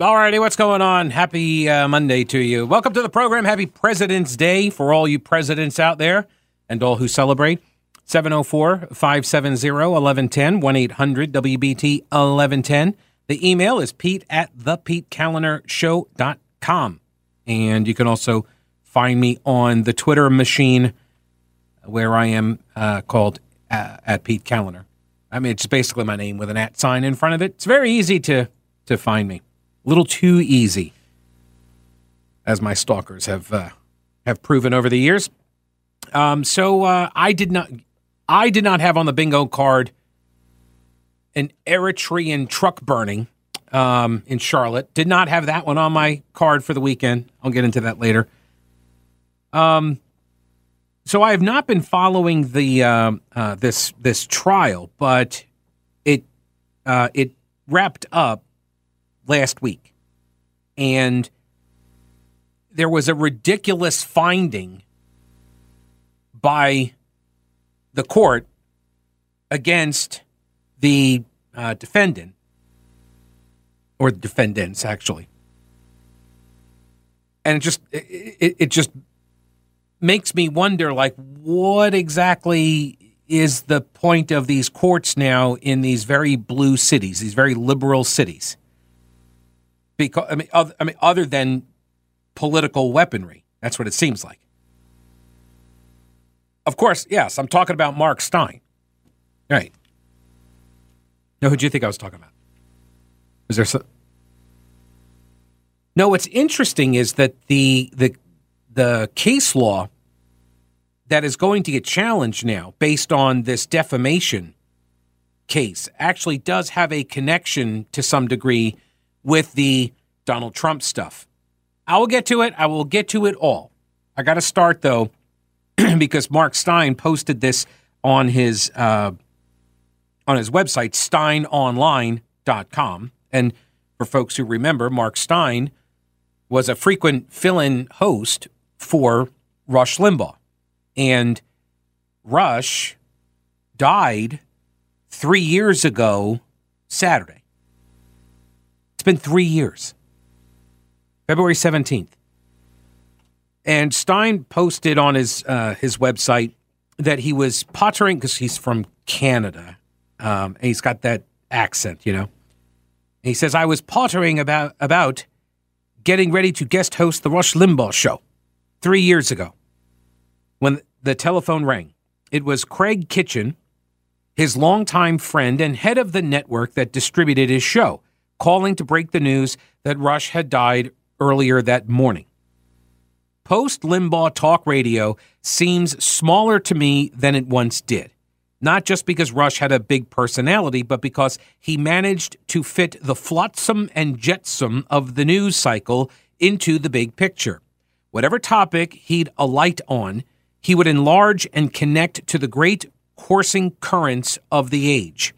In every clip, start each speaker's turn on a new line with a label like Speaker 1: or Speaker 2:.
Speaker 1: Alrighty, what's going on? Happy uh, Monday to you. Welcome to the program. Happy President's Day for all you presidents out there and all who celebrate. 704 570 1110 1 800 WBT 1110. The email is pete at thepetekalinershow.com. And you can also find me on the Twitter machine where I am uh, called uh, at Pete Kaliner. I mean, it's basically my name with an at sign in front of it. It's very easy to, to find me a little too easy, as my stalkers have uh, have proven over the years. Um, so uh, I did not, I did not have on the bingo card an Eritrean truck burning um, in Charlotte. Did not have that one on my card for the weekend. I'll get into that later. Um, so I have not been following the uh, uh, this this trial, but it uh, it wrapped up last week. And there was a ridiculous finding by the court against the uh, defendant, or the defendants, actually. And it just it, it just makes me wonder like what exactly is the point of these courts now in these very blue cities, these very liberal cities? Because I mean, other, I mean, other than political weaponry. That's what it seems like. Of course, yes, I'm talking about Mark Steyn. Right. No, who do you think I was talking about? Is there some? No, what's interesting is that the the the case law that is going to get challenged now based on this defamation case actually does have a connection to some degree with the Donald Trump stuff. I will get to it. I will get to it all. I got to start though, because Mark Steyn posted this on his uh, on his website steynonline.com. And for folks who remember, Mark Steyn was a frequent fill-in host for Rush Limbaugh, and Rush died three years ago Saturday. It's been three years. February 17th. And Steyn posted on his uh, his website that he was pottering because he's from Canada. Um, and he's got that accent, you know. And he says, I was pottering about about getting ready to guest host the Rush Limbaugh show three years ago when the telephone rang. It was Kraig Kitchin, his longtime friend and head of the network that distributed his show calling to break the news that Rush had died earlier that morning. Post Limbaugh talk radio seems smaller to me than it once did. Not just because Rush had a big personality, but because he managed to fit the flotsam and jetsam of the news cycle into the big picture. Whatever topic he'd alight on, he would enlarge and connect to the great coursing currents of the age.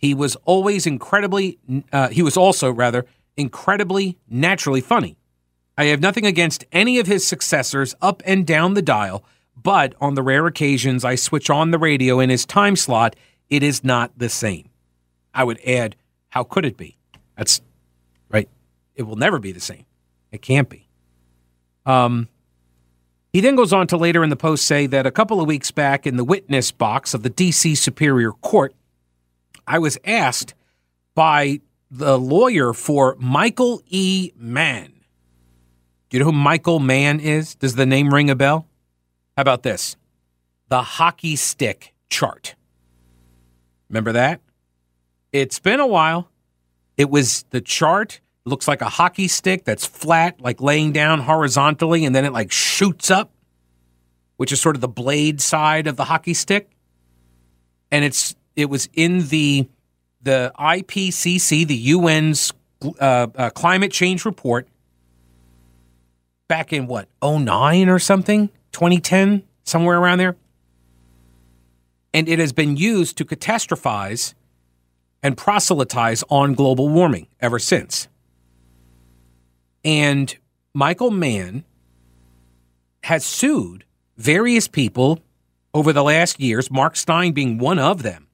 Speaker 1: He was always incredibly, uh, he was also, rather, incredibly naturally funny. I have nothing against any of his successors up and down the dial, but on the rare occasions I switch on the radio in his time slot, it is not the same. I would add, how could it be? That's right. It will never be the same. It can't be. Um, he then goes on to later in the post say that a couple of weeks back in the witness box of the D.C. Superior Court, I was asked by the lawyer for Michael E. Mann. Do you know who Michael Mann is? Does the name ring a bell? How about this? The hockey stick chart. Remember that? It's been a while. It was the chart looks like a hockey stick that's flat, like laying down horizontally, and then it like shoots up, which is sort of the blade side of the hockey stick. And it's it was in the the IPCC, the UN's uh, uh, climate change report back in what 09 or something? 2010 somewhere around there? And it has been used to catastrophize and proselytize on global warming ever since. And michael mann has sued various people over the last years mark steyn being one of them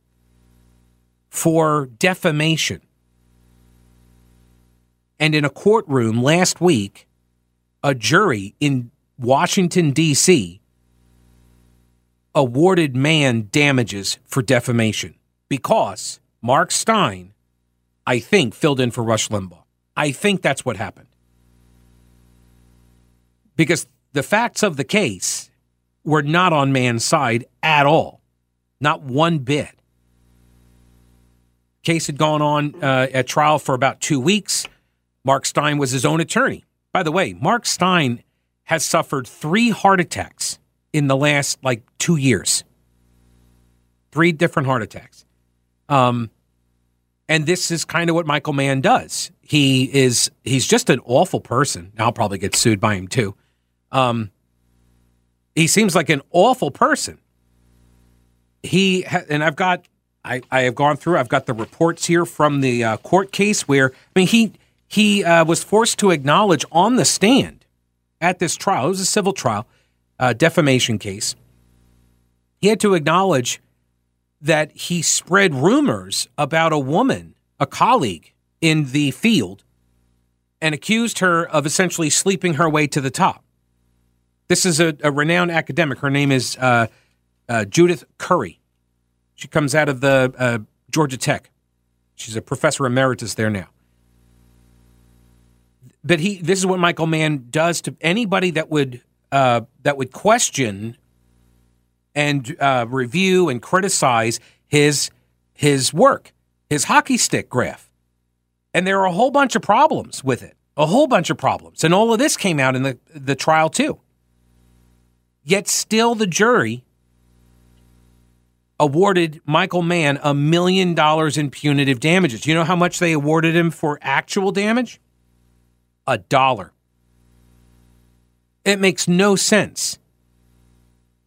Speaker 1: for defamation and in a courtroom last week, a jury in Washington, D.C. awarded Mann damages for defamation because Mark Steyn, I think, filled in for Rush Limbaugh. I think that's what happened. Because the facts of the case were not on Mann's side at all, not one bit. Case had gone on uh, at trial for about two weeks. Mark Steyn was his own attorney. By the way, Mark Steyn has suffered three heart attacks in the last like two years. Three different heart attacks. Um, and this is kind of what Michael Mann does. He is he's just an awful person. I'll probably get sued by him too. Um, he seems like an awful person. He ha- and I've got I, I have gone through. I've got the reports here from the uh, court case where I mean he he uh, was forced to acknowledge on the stand at this trial, it was a civil trial, uh, defamation case. He had to acknowledge that he spread rumors about a woman, a colleague in the field, and accused her of essentially sleeping her way to the top. This is a, a renowned academic. Her name is uh, uh Judith Curry. She comes out of the uh, Georgia Tech. She's a professor emeritus there now but he this is what Michael Mann does to anybody that would uh, that would question and uh, review and criticize his his work, his hockey stick graph. And there are a whole bunch of problems with it, a whole bunch of problems, and all of this came out in the the trial too. Yet still, the jury awarded Michael Mann a million dollars in punitive damages. You know how much they awarded him for actual damage? a dollar. It makes no sense.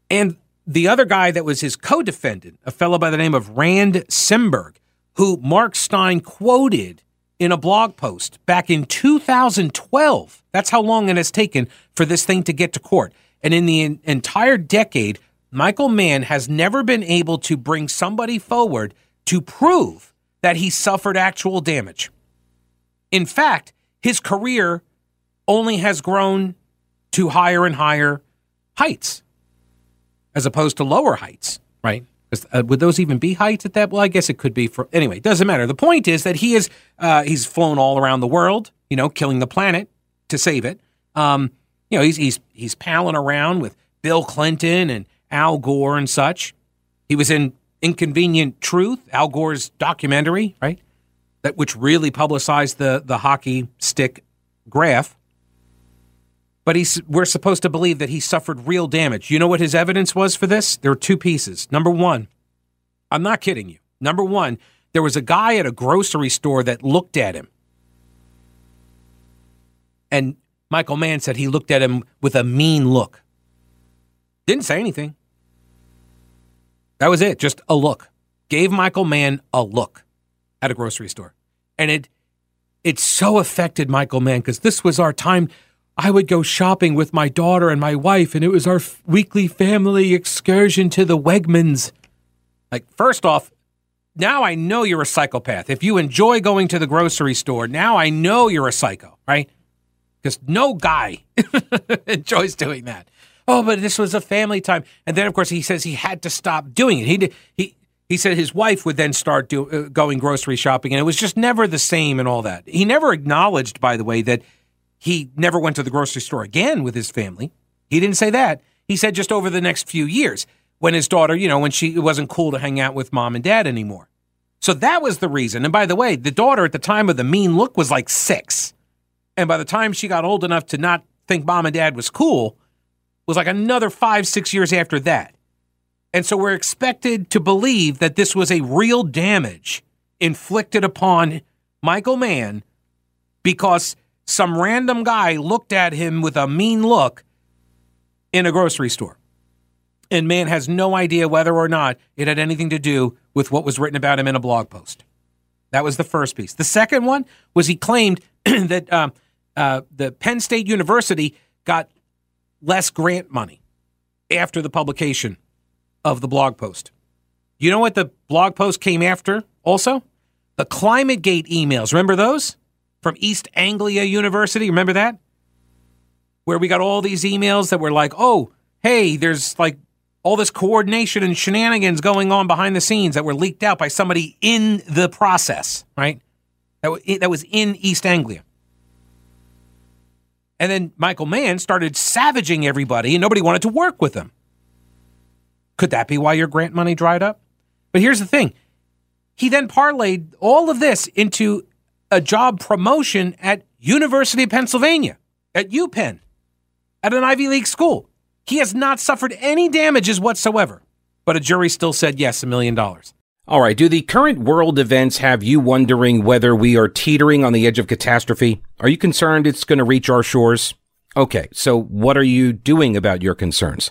Speaker 1: And the other guy that was his co defendant, a fellow by the name of Rand Simberg, who Mark Stein quoted in a blog post back in 2012. That's how long it has taken for this thing to get to court. And in the entire decade, Michael Mann has never been able to bring somebody forward to prove that he suffered actual damage. In fact, his career only has grown to higher and higher heights as opposed to lower heights, right? Uh, would those even be heights at that? Well, I guess it could be for anyway. It doesn't matter. The point is that he is uh, he's flown all around the world, you know, killing the planet to save it. Um, you know, he's he's he's palling around with Bill Clinton and Al Gore and such. He was in Inconvenient Truth, Al Gore's documentary, right? that which really publicized the the hockey stick graph. But he's, we're supposed to believe that he suffered real damage. You know what his evidence was for this? There were two pieces. Number one, I'm not kidding you. Number one, there was a guy at a grocery store that looked at him. And Michael Mann said he looked at him with a mean look. Didn't say anything. That was it, just a look. Gave Michael Mann a look at a grocery store. And it it so affected Michael Mann because this was our time. I would go shopping with my daughter and my wife, and it was our f- weekly family excursion to the Wegmans. Like, first off, now I know you're a psychopath. If you enjoy going to the grocery store, now I know you're a psycho, right? Because no guy enjoys doing that. Oh, but this was a family time. And then, of course, he says he had to stop doing it. He did, he he said his wife would then start do, uh, going grocery shopping, and it was just never the same and all that. He never acknowledged, by the way, that he never went to the grocery store again with his family. He didn't say that. He said just over the next few years when his daughter, you know, when she it wasn't cool to hang out with mom and dad anymore. So that was the reason. And by the way, the daughter at the time of the mean look was like six. And by the time she got old enough to not think mom and dad was cool, was like another five, six years after that. And so we're expected to believe that this was a real damage inflicted upon Michael Mann because some random guy looked at him with a mean look in a grocery store. And Mann has no idea whether or not it had anything to do with what was written about him in a blog post. That was the first piece. The second one was he claimed that uh, uh, the Penn State University got less grant money after the publication of the blog post. You know what the blog post came after also? The ClimateGate emails. Remember those? From East Anglia University. Remember that? Where we got all these emails that were like, oh, hey, there's like all this coordination and shenanigans going on behind the scenes that were leaked out by somebody in the process, right? That, that was in East Anglia. And then Michael Mann started savaging everybody and nobody wanted to work with him. Could that be why your grant money dried up? But here's the thing he then parlayed all of this into a job promotion at University of Pennsylvania, at UPenn, at an Ivy League school. He has not suffered any damages whatsoever, but a jury still said yes, a million dollars.
Speaker 2: All right. Do the current world events have you wondering whether we are teetering on the edge of catastrophe? Are you concerned it's going to reach our shores? Okay. So what are you doing about your concerns?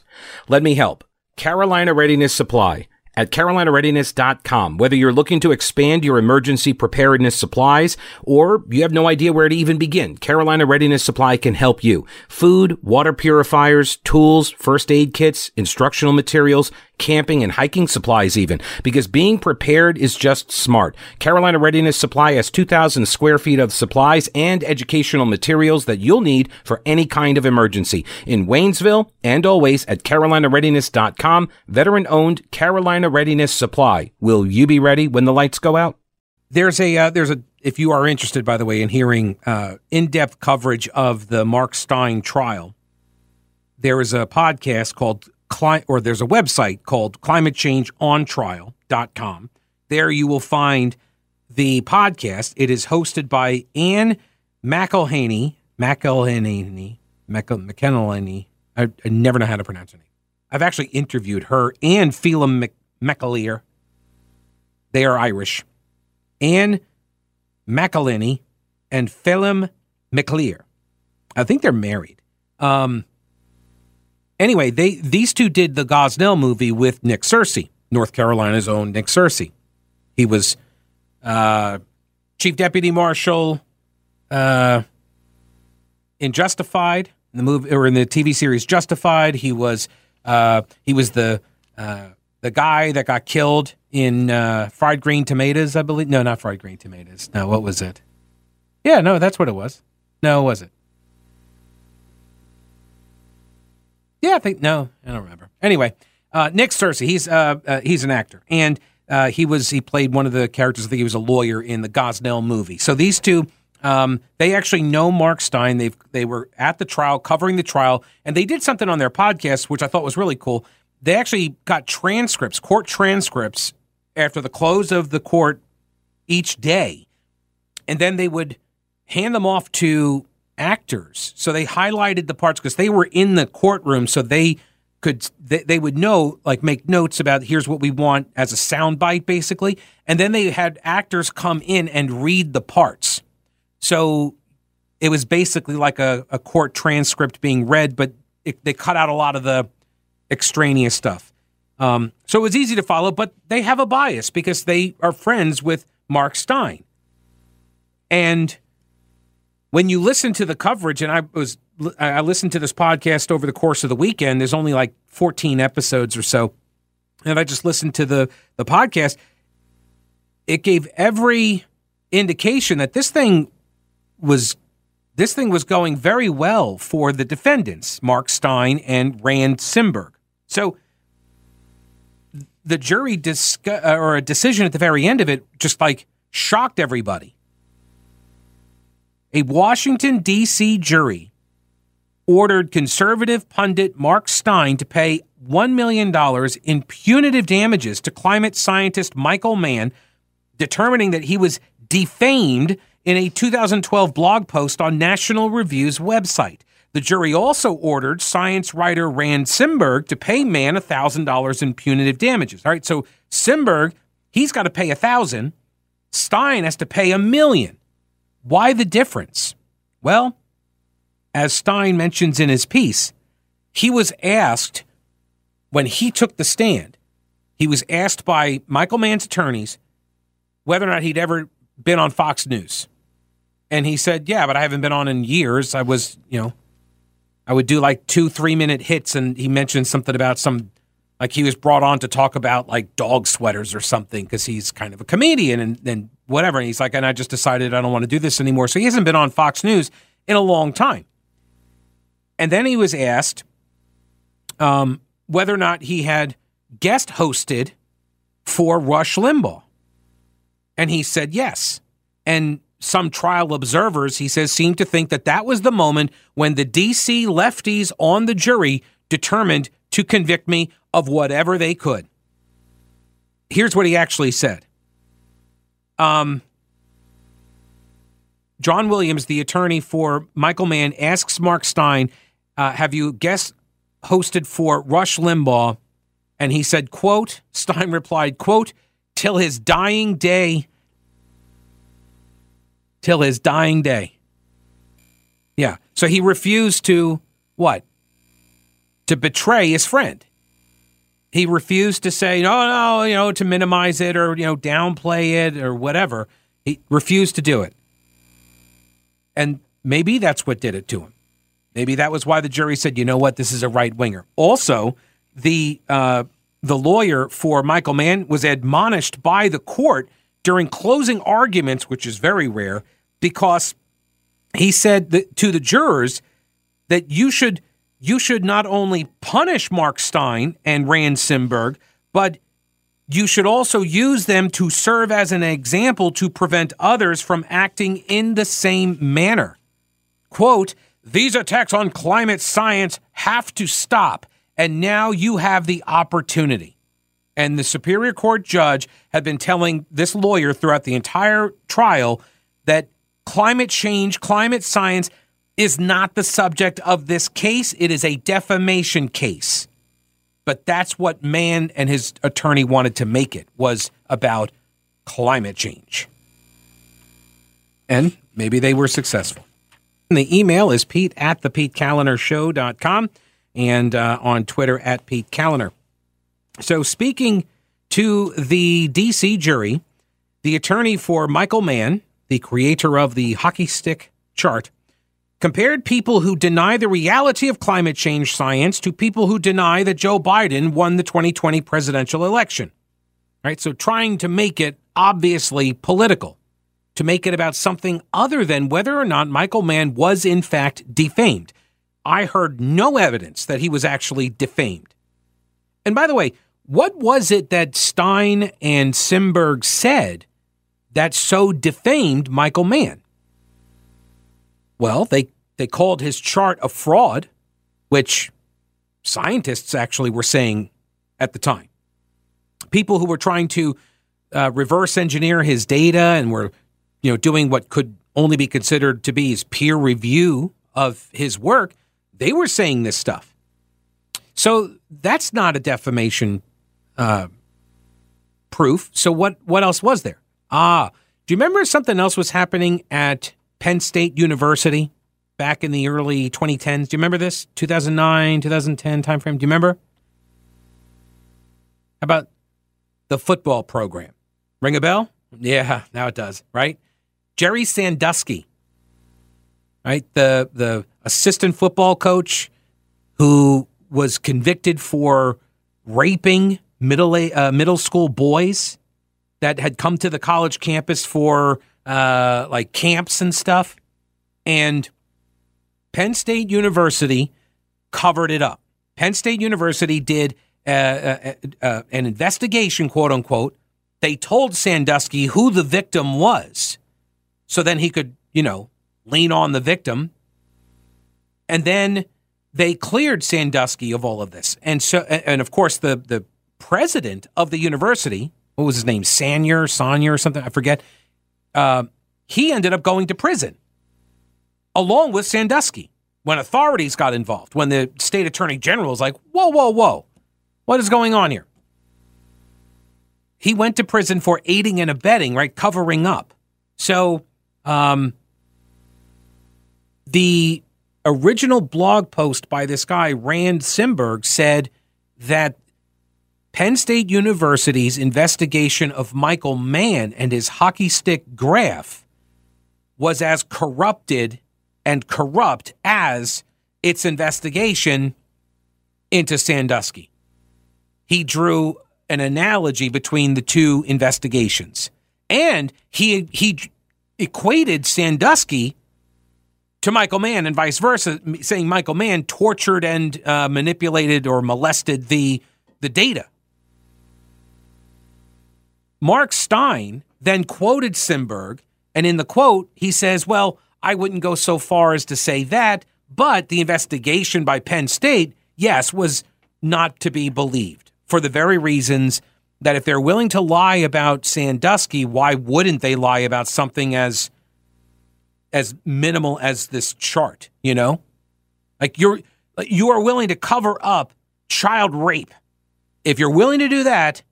Speaker 2: Let me help. Carolina Readiness Supply at carolinareadiness.com. Whether you're looking to expand your emergency preparedness supplies or you have no idea where to even begin, Carolina Readiness Supply can help you. Food, water purifiers, tools, first aid kits, instructional materials, camping and hiking supplies even, because being prepared is just smart. Carolina Readiness Supply has 2,000 square feet of supplies and educational materials that you'll need for any kind of emergency. In Waynesville and always at carolinareadiness.com, veteran owned Carolina Readiness Supply. Will you be ready when the lights go out?
Speaker 1: There's a, uh, there's a, if you are interested, by the way, in hearing uh, in depth coverage of the Mark Steyn trial, there is a podcast called cli- or there's a website called climatechangeontrial.com. There you will find the podcast. It is hosted by Ann McElhinney, McElhaney, McElhaney. I, I never know how to pronounce her name. I've actually interviewed her and Phelim Mc, McAleer. They are Irish. Ann McElhinney and Phelim McAleer. I think they're married. Um, Anyway, they these two did the Gosnell movie with Nick Searcy, North Carolina's own Nick Searcy. He was uh, chief deputy marshal uh, in Justified, in the movie or in the TV series Justified. He was uh, he was the uh, the guy that got killed in uh, Fried Green Tomatoes, I believe. No, not Fried Green Tomatoes. No, what was it? Yeah, no, that's what it was. No, it was it? Yeah, I think no, I don't remember. Anyway, uh, Nick Searcy, he's uh, uh, he's an actor, and uh, he was he played one of the characters. I think he was a lawyer in the Gosnell movie. So these two, um, they actually know Mark Steyn. They they were at the trial, covering the trial, and they did something on their podcast, which I thought was really cool. They actually got transcripts, court transcripts, after the close of the court each day, and then they would hand them off to actors. So they highlighted the parts because they were in the courtroom, so they could they, they would know like make notes about here's what we want as a sound bite basically. And then they had actors come in and read the parts. So it was basically like a, a court transcript being read but it, they cut out a lot of the extraneous stuff. Um, so it was easy to follow but they have a bias because they are friends with mark steyn. And when you listen to the coverage, and I was I listened to this podcast over the course of the weekend. There's only like 14 episodes or so, and I just listened to the the podcast. It gave every indication that this thing was this thing was going very well for the defendants, Mark Steyn and Rand Simberg. So the jury discuss, uh, or a decision at the very end of it just like shocked everybody a Washington, D.C. jury ordered conservative pundit Mark Steyn to pay $1 million in punitive damages to climate scientist Michael Mann, determining that he was defamed in a 2012 blog post on National Review's website. The jury also ordered science writer Rand Simberg to pay Mann $1,000 in punitive damages. All right, so Simberg, he's got to pay a 1000 Steyn has to pay a million. Why the difference? Well, as Steyn mentions in his piece, he was asked when he took the stand, he was asked by Michael Mann's attorneys whether or not he'd ever been on Fox News. And he said, Yeah, but I haven't been on in years. I was, you know, I would do like two, three minute hits. And he mentioned something about some, like he was brought on to talk about like dog sweaters or something because he's kind of a comedian and, and whatever. And he's like, And I just decided I don't want to do this anymore. So he hasn't been on Fox News in a long time. And then he was asked um, whether or not he had guest hosted for Rush Limbaugh. And he said yes. And some trial observers, he says, seem to think that that was the moment when the DC lefties on the jury determined to convict me of whatever they could. Here's what he actually said. Um, John Williams, the attorney for Michael Mann, asks Mark Steyn, uh, "Have you guest hosted for Rush Limbaugh?" And he said, "Quote." Steyn replied, "Quote till his dying day." Till his dying day. Yeah. So he refused to what? To betray his friend. He refused to say, no, no, you know, to minimize it or, you know, downplay it or whatever. He refused to do it. And maybe that's what did it to him. Maybe that was why the jury said, you know what, this is a right winger. Also, the uh, the lawyer for Michael Mann was admonished by the court during closing arguments, which is very rare, because he said to the jurors that you should you should not only punish Mark Steyn and Rand Simberg, but you should also use them to serve as an example to prevent others from acting in the same manner. Quote, these attacks on climate science have to stop, and now you have the opportunity. And the Superior Court judge had been telling this lawyer throughout the entire trial that climate change, climate science is not the subject of this case. It is a defamation case but that's what Mann and his attorney wanted to make it was about climate change. And maybe they were successful. And the email is pete at the PeteKaliner.show.com and uh, on Twitter at Pete Kaliner. So speaking to the D.C. jury, the attorney for Michael Mann, the creator of the hockey stick chart, compared people who deny the reality of climate change science to people who deny that Joe Biden won the 2020 presidential election. Right? So trying to make it obviously political, to make it about something other than whether or not Michael Mann was in fact defamed. I heard no evidence that he was actually defamed. And by the way, what was it that Steyn and Simberg said that so defamed Michael Mann? Well, they, they called his chart a fraud, which scientists actually were saying at the time. People who were trying to uh, reverse engineer his data and were, you know, doing what could only be considered to be his peer review of his work, they were saying this stuff. So that's not a defamation uh, proof. So what what else was there? Ah, do you remember something else was happening at Penn State University back in the early 2010s. Do you remember this? 2009, 2010 timeframe. Do you remember? How about the football program? Ring a bell? Yeah, now it does, right? Jerry Sandusky, right? The the assistant football coach who was convicted for raping middle uh, middle school boys that had come to the college campus for uh, like camps and stuff. And Penn State University covered it up. Penn State University did uh, uh, uh, an investigation, quote unquote. They told Sandusky who the victim was. So then he could, you know, lean on the victim. And then they cleared Sandusky of all of this. And so, and of course, the, the president of the university, what was his name? Sanier, Sanier or something, I forget uh, he ended up going to prison along with Sandusky when authorities got involved, when the state attorney general was like, whoa, whoa, whoa, what is going on here? He went to prison for aiding and abetting, right? Covering up. So, um, the original blog post by this guy, Rand Simberg, said that Penn State University's investigation of Michael Mann and his hockey stick graph was as corrupted and corrupt as its investigation into Sandusky. He drew an analogy between the two investigations. And he he equated Sandusky to Michael Mann and vice versa, saying Michael Mann tortured and uh, manipulated or molested the the data. Mark Steyn then quoted Simberg, and in the quote, he says, Well, I wouldn't go so far as to say that, but the investigation by Penn State, yes, was not to be believed for the very reasons that if they're willing to lie about Sandusky, why wouldn't they lie about something as as minimal as this chart, you know? Like you're you are willing to cover up child rape. If you're willing to do that,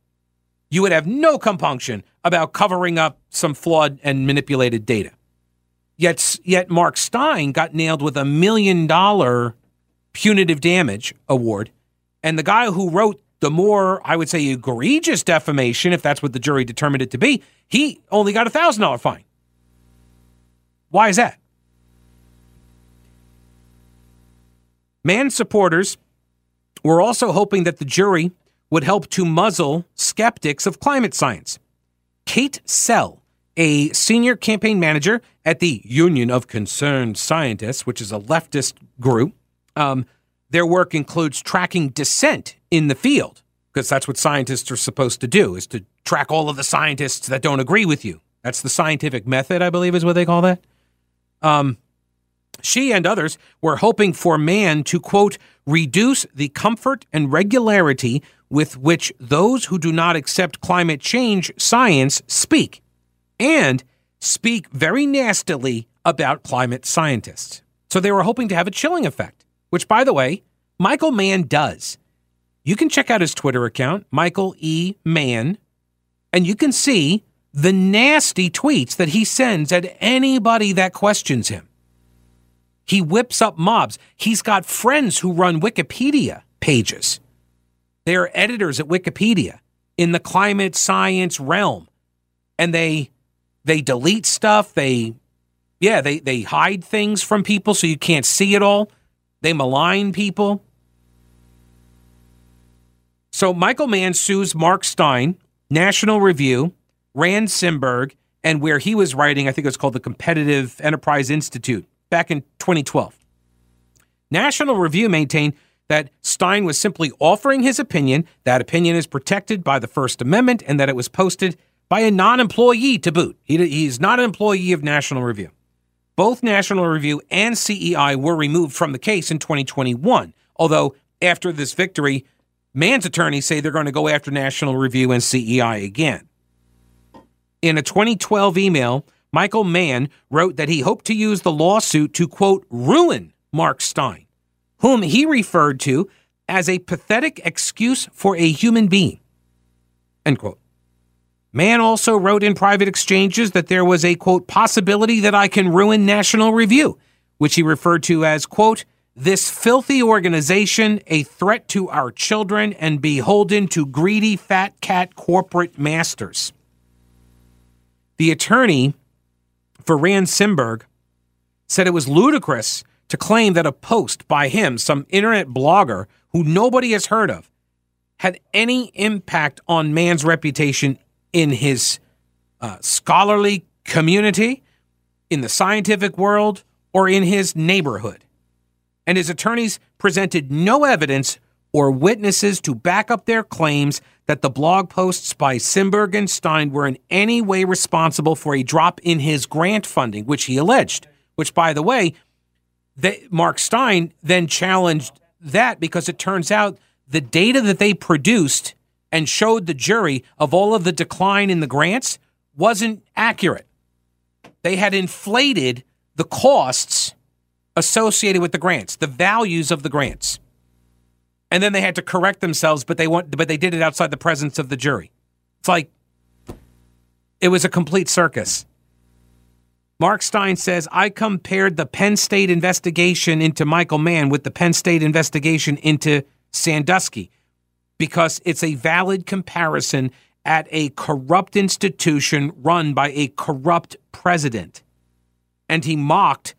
Speaker 1: you would have no compunction about covering up some flawed and manipulated data. Yet, yet Mark Steyn got nailed with a million dollar punitive damage award. And the guy who wrote the more, I would say, egregious defamation, if that's what the jury determined it to be, he only got a thousand dollar fine. Why is that? Mann supporters were also hoping that the jury would help to muzzle skeptics of climate science. Kate Cell, a senior campaign manager at the Union of Concerned Scientists, which is a leftist group, um, their work includes tracking dissent in the field, because that's what scientists are supposed to do, is to track all of the scientists that don't agree with you. That's the scientific method, I believe is what they call that. Um, she and others were hoping for Mann to, quote, reduce the comfort and regularity with which those who do not accept climate change science speak, and speak very nastily about climate scientists. So they were hoping to have a chilling effect, which, by the way, Michael Mann does. You can check out his Twitter account, Michael E. Mann, and you can see the nasty tweets that he sends at anybody that questions him. He whips up mobs. He's got friends who run Wikipedia pages. They are editors at Wikipedia in the climate science realm. And they they delete stuff. They yeah, they they hide things from people so you can't see it all. They malign people. So Michael Mann sues Mark Steyn, National Review, Rand Simberg, and where he was writing, I think it was called the Competitive Enterprise Institute back in 2012. National Review maintained that Steyn was simply offering his opinion. That opinion is protected by the First Amendment and that it was posted by a non employee to boot. He, he's not an employee of National Review. Both National Review and CEI were removed from the case in 2021, although after this victory, Mann's attorneys say they're going to go after National Review and CEI again. In a 2012 email, Michael Mann wrote that he hoped to use the lawsuit to, quote, ruin Mark Steyn, whom he referred to as a pathetic excuse for a human being, end quote. Mann also wrote in private exchanges that there was a, quote, possibility that I can ruin National Review, which he referred to as, quote, this filthy organization, a threat to our children and beholden to greedy fat cat corporate masters. The attorney for Rand Simberg said it was ludicrous to claim that a post by him, some internet blogger who nobody has heard of, had any impact on Mann's reputation in his uh, scholarly community, in the scientific world, or in his neighborhood. And his attorneys presented no evidence or witnesses to back up their claims that the blog posts by Simberg and Steyn were in any way responsible for a drop in his grant funding, which he alleged. Which, by the way, Mark Steyn then challenged that because it turns out the data that they produced and showed the jury of all of the decline in the grants wasn't accurate. They had inflated the costs associated with the grants, the values of the grants and then they had to correct themselves, but they want, but they did it outside the presence of the jury. It's like it was a complete circus. Mark Steyn says, I compared the Penn State investigation into Michael Mann with the Penn State investigation into Sandusky because it's a valid comparison at a corrupt institution run by a corrupt president. And he mocked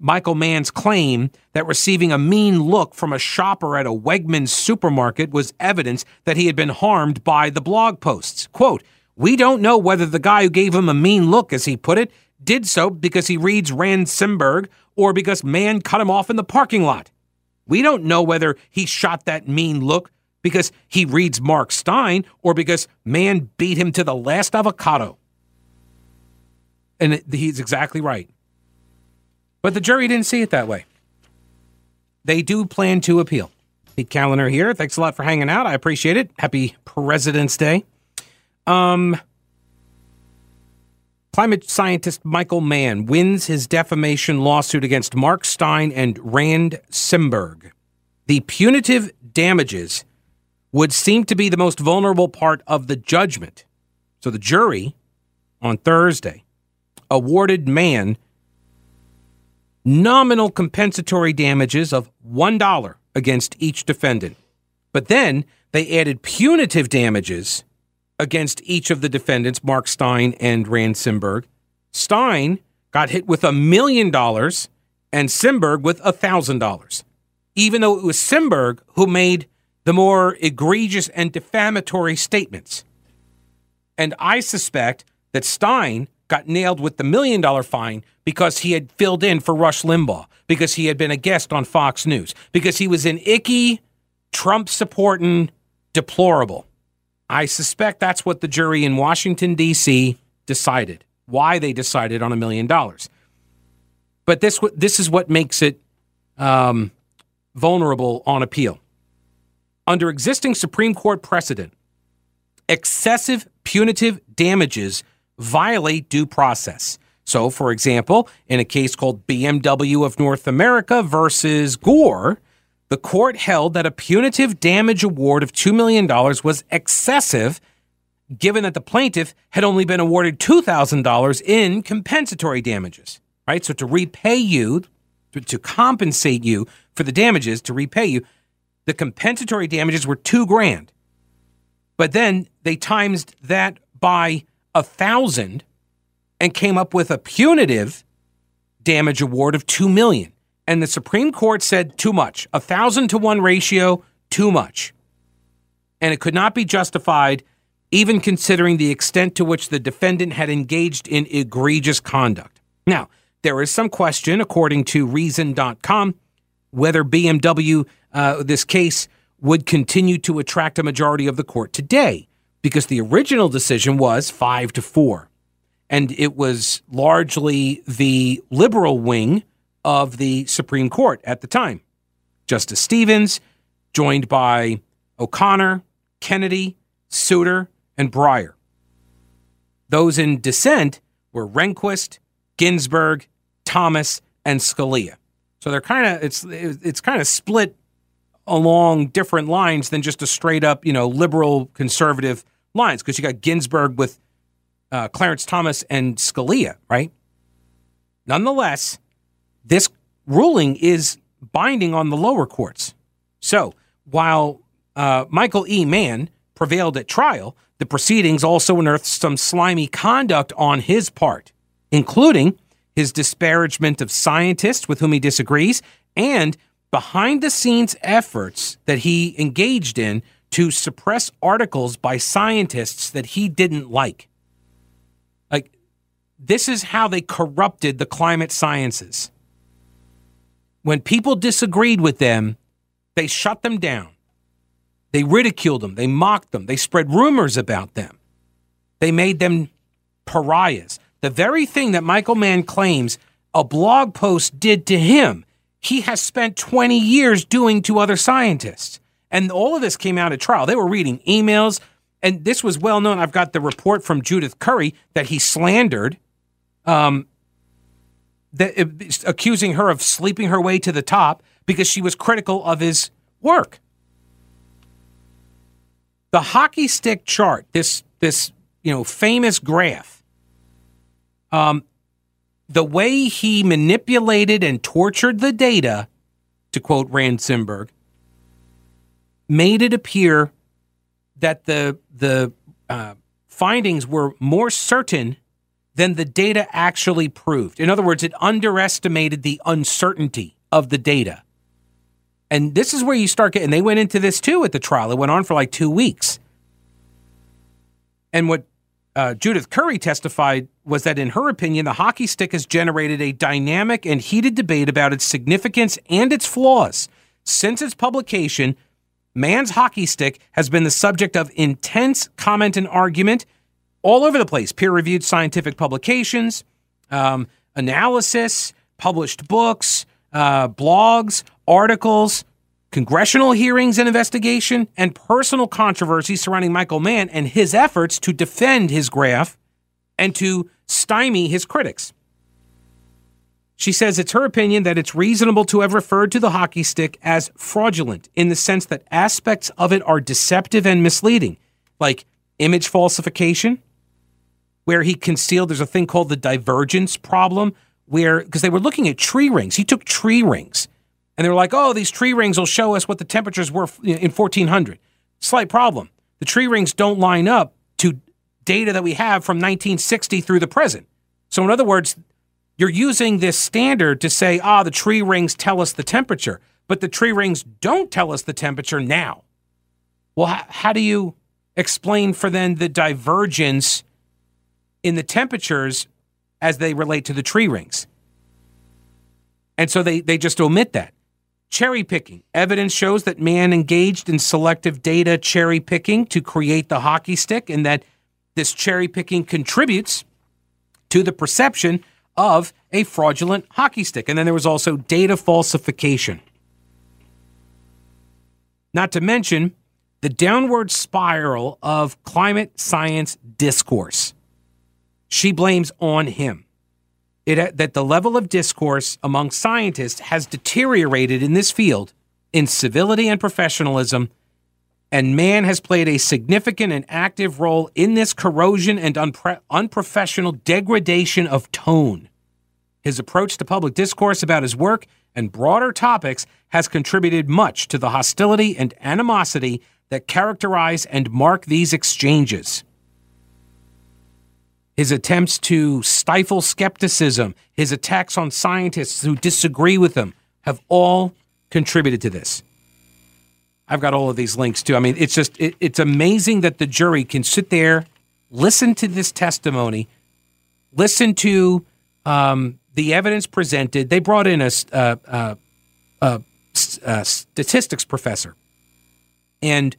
Speaker 1: Michael Mann's claim that receiving a mean look from a shopper at a Wegmans supermarket was evidence that he had been harmed by the blog posts. Quote, We don't know whether the guy who gave him a mean look, as he put it, did so because he reads Rand Simberg or because Mann cut him off in the parking lot. We don't know whether he shot that mean look because he reads Mark Steyn or because Mann beat him to the last avocado. And he's exactly right. But the jury didn't see it that way. They do plan to appeal. Pete Kaliner here. Thanks a lot for hanging out. I appreciate it. Happy President's Day. Um, climate scientist Michael Mann wins his defamation lawsuit against Mark Steyn and Rand Simberg. The punitive damages would seem to be the most vulnerable part of the judgment. So the jury on Thursday awarded Mann nominal compensatory damages of $1 against each defendant. But then they added punitive damages against each of the defendants, Mark Steyn and Rand Simberg. Steyn got hit with a million dollars and Simberg with a thousand dollars, even though it was Simberg who made the more egregious and defamatory statements. And I suspect that Steyn got nailed with the million dollar fine because he had filled in for Rush Limbaugh, because he had been a guest on Fox News, because he was an icky, Trump supporting deplorable. I suspect that's what the jury in Washington, D.C. decided, why they decided on a million dollars. But this, this is what makes it um, vulnerable on appeal. Under existing Supreme Court precedent, excessive punitive damages violate due process. So, for example, in a case called BMW of North America versus Gore, the court held that a punitive damage award of $2 million was excessive, given that the plaintiff had only been awarded $2,000 in compensatory damages, right? So, to repay you, to, compensate you for the damages, to repay you, the compensatory damages were two grand. But then they times that by a thousand and came up with a punitive damage award of two million. And the Supreme Court said too much. A thousand to one ratio, too much. And it could not be justified, even considering the extent to which the defendant had engaged in egregious conduct. Now, there is some question, according to Reason.com, whether BMW, uh, this case, would continue to attract a majority of the court today because the original decision was five to four. And it was largely the liberal wing of the Supreme Court at the time. Justice Stevens, joined by O'Connor, Kennedy, Souter, and Breyer. Those in dissent were Rehnquist, Ginsburg, Thomas, and Scalia. So they're kind of it's it's kind of split along different lines than just a straight up, you know, liberal conservative lines because you got Ginsburg with uh, Clarence Thomas and Scalia, right? Nonetheless, this ruling is binding on the lower courts. So while uh, Michael E. Mann prevailed at trial, the proceedings also unearthed some slimy conduct on his part, including his disparagement of scientists with whom he disagrees and behind the scenes efforts that he engaged in to suppress articles by scientists that he didn't like. Like, this is how they corrupted the climate sciences. When people disagreed with them, they shut them down. They ridiculed them. They mocked them. They spread rumors about them. They made them pariahs. The very thing that Michael Mann claims a blog post did to him, he has spent 20 years doing to other scientists. And all of this came out at trial. They were reading emails, and this was well known. I've got the report from Judith Curry that he slandered, um, that, uh, accusing her of sleeping her way to the top because she was critical of his work. The hockey stick chart, this this you know famous graph, um, the way he manipulated and tortured the data, to quote Rand Simberg, made it appear that the the uh, findings were more certain than the data actually proved. In other words, it underestimated the uncertainty of the data. And this is where you start getting, they went into this too at the trial. It went on for like two weeks. And what uh, Judith Curry testified was that, in her opinion, the hockey stick has generated a dynamic and heated debate about its significance and its flaws. Since its publication, Mann's hockey stick has been the subject of intense comment and argument all over the place peer reviewed scientific publications, um, analysis, published books, uh, blogs, articles, congressional hearings and investigation, and personal controversy surrounding Michael Mann and his efforts to defend his graph and to stymie his critics. She says it's her opinion that it's reasonable to have referred to the hockey stick as fraudulent in the sense that aspects of it are deceptive and misleading, like image falsification, where he concealed there's a thing called the divergence problem, where because they were looking at tree rings. He took tree rings and they were like, oh, these tree rings will show us what the temperatures were in 1400. Slight problem. The tree rings don't line up to data that we have from 1960 through the present. So, in other words, you're using this standard to say, ah, the tree rings tell us the temperature, but the tree rings don't tell us the temperature now. Well, how, how do you explain for then the divergence in the temperatures as they relate to the tree rings? And so they, they just omit that. Cherry picking. Evidence shows that Mann engaged in selective data cherry picking to create the hockey stick, and that this cherry picking contributes to the perception of a fraudulent hockey stick. And then there was also data falsification. Not to mention the downward spiral of climate science discourse. She blames on him. It, uh, that the level of discourse among scientists has deteriorated in this field in civility and professionalism, and Mann has played a significant and active role in this corrosion and unpre- unprofessional degradation of tone. His approach to public discourse about his work and broader topics has contributed much to the hostility and animosity that characterize and mark these exchanges. His attempts to stifle skepticism, his attacks on scientists who disagree with him, have all contributed to this. I've got all of these links too. I mean, it's just, it, it's amazing that the jury can sit there, listen to this testimony, listen to um, the evidence presented, they brought in a, uh, uh, a, a statistics professor, and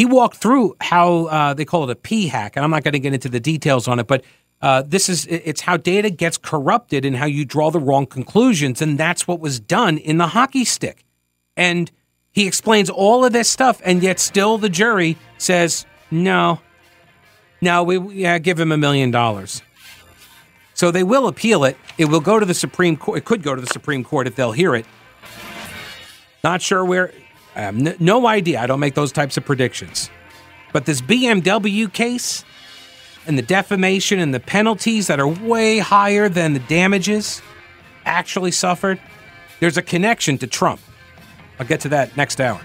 Speaker 1: he walked through how uh, they call it a p hack, and I'm not going to get into the details on it, but uh, this is it's how data gets corrupted and how you draw the wrong conclusions, and that's what was done in the hockey stick. And he explains all of this stuff, and yet still the jury says no, no, we yeah, give him a million dollars. So they will appeal it. It will go to the Supreme Court. It could go to the Supreme Court if they'll hear it. Not sure where. Have n- no idea. I don't make those types of predictions. But this BMW case and the defamation and the penalties that are way higher than the damages actually suffered, there's a connection to Trump. I'll get to that next hour.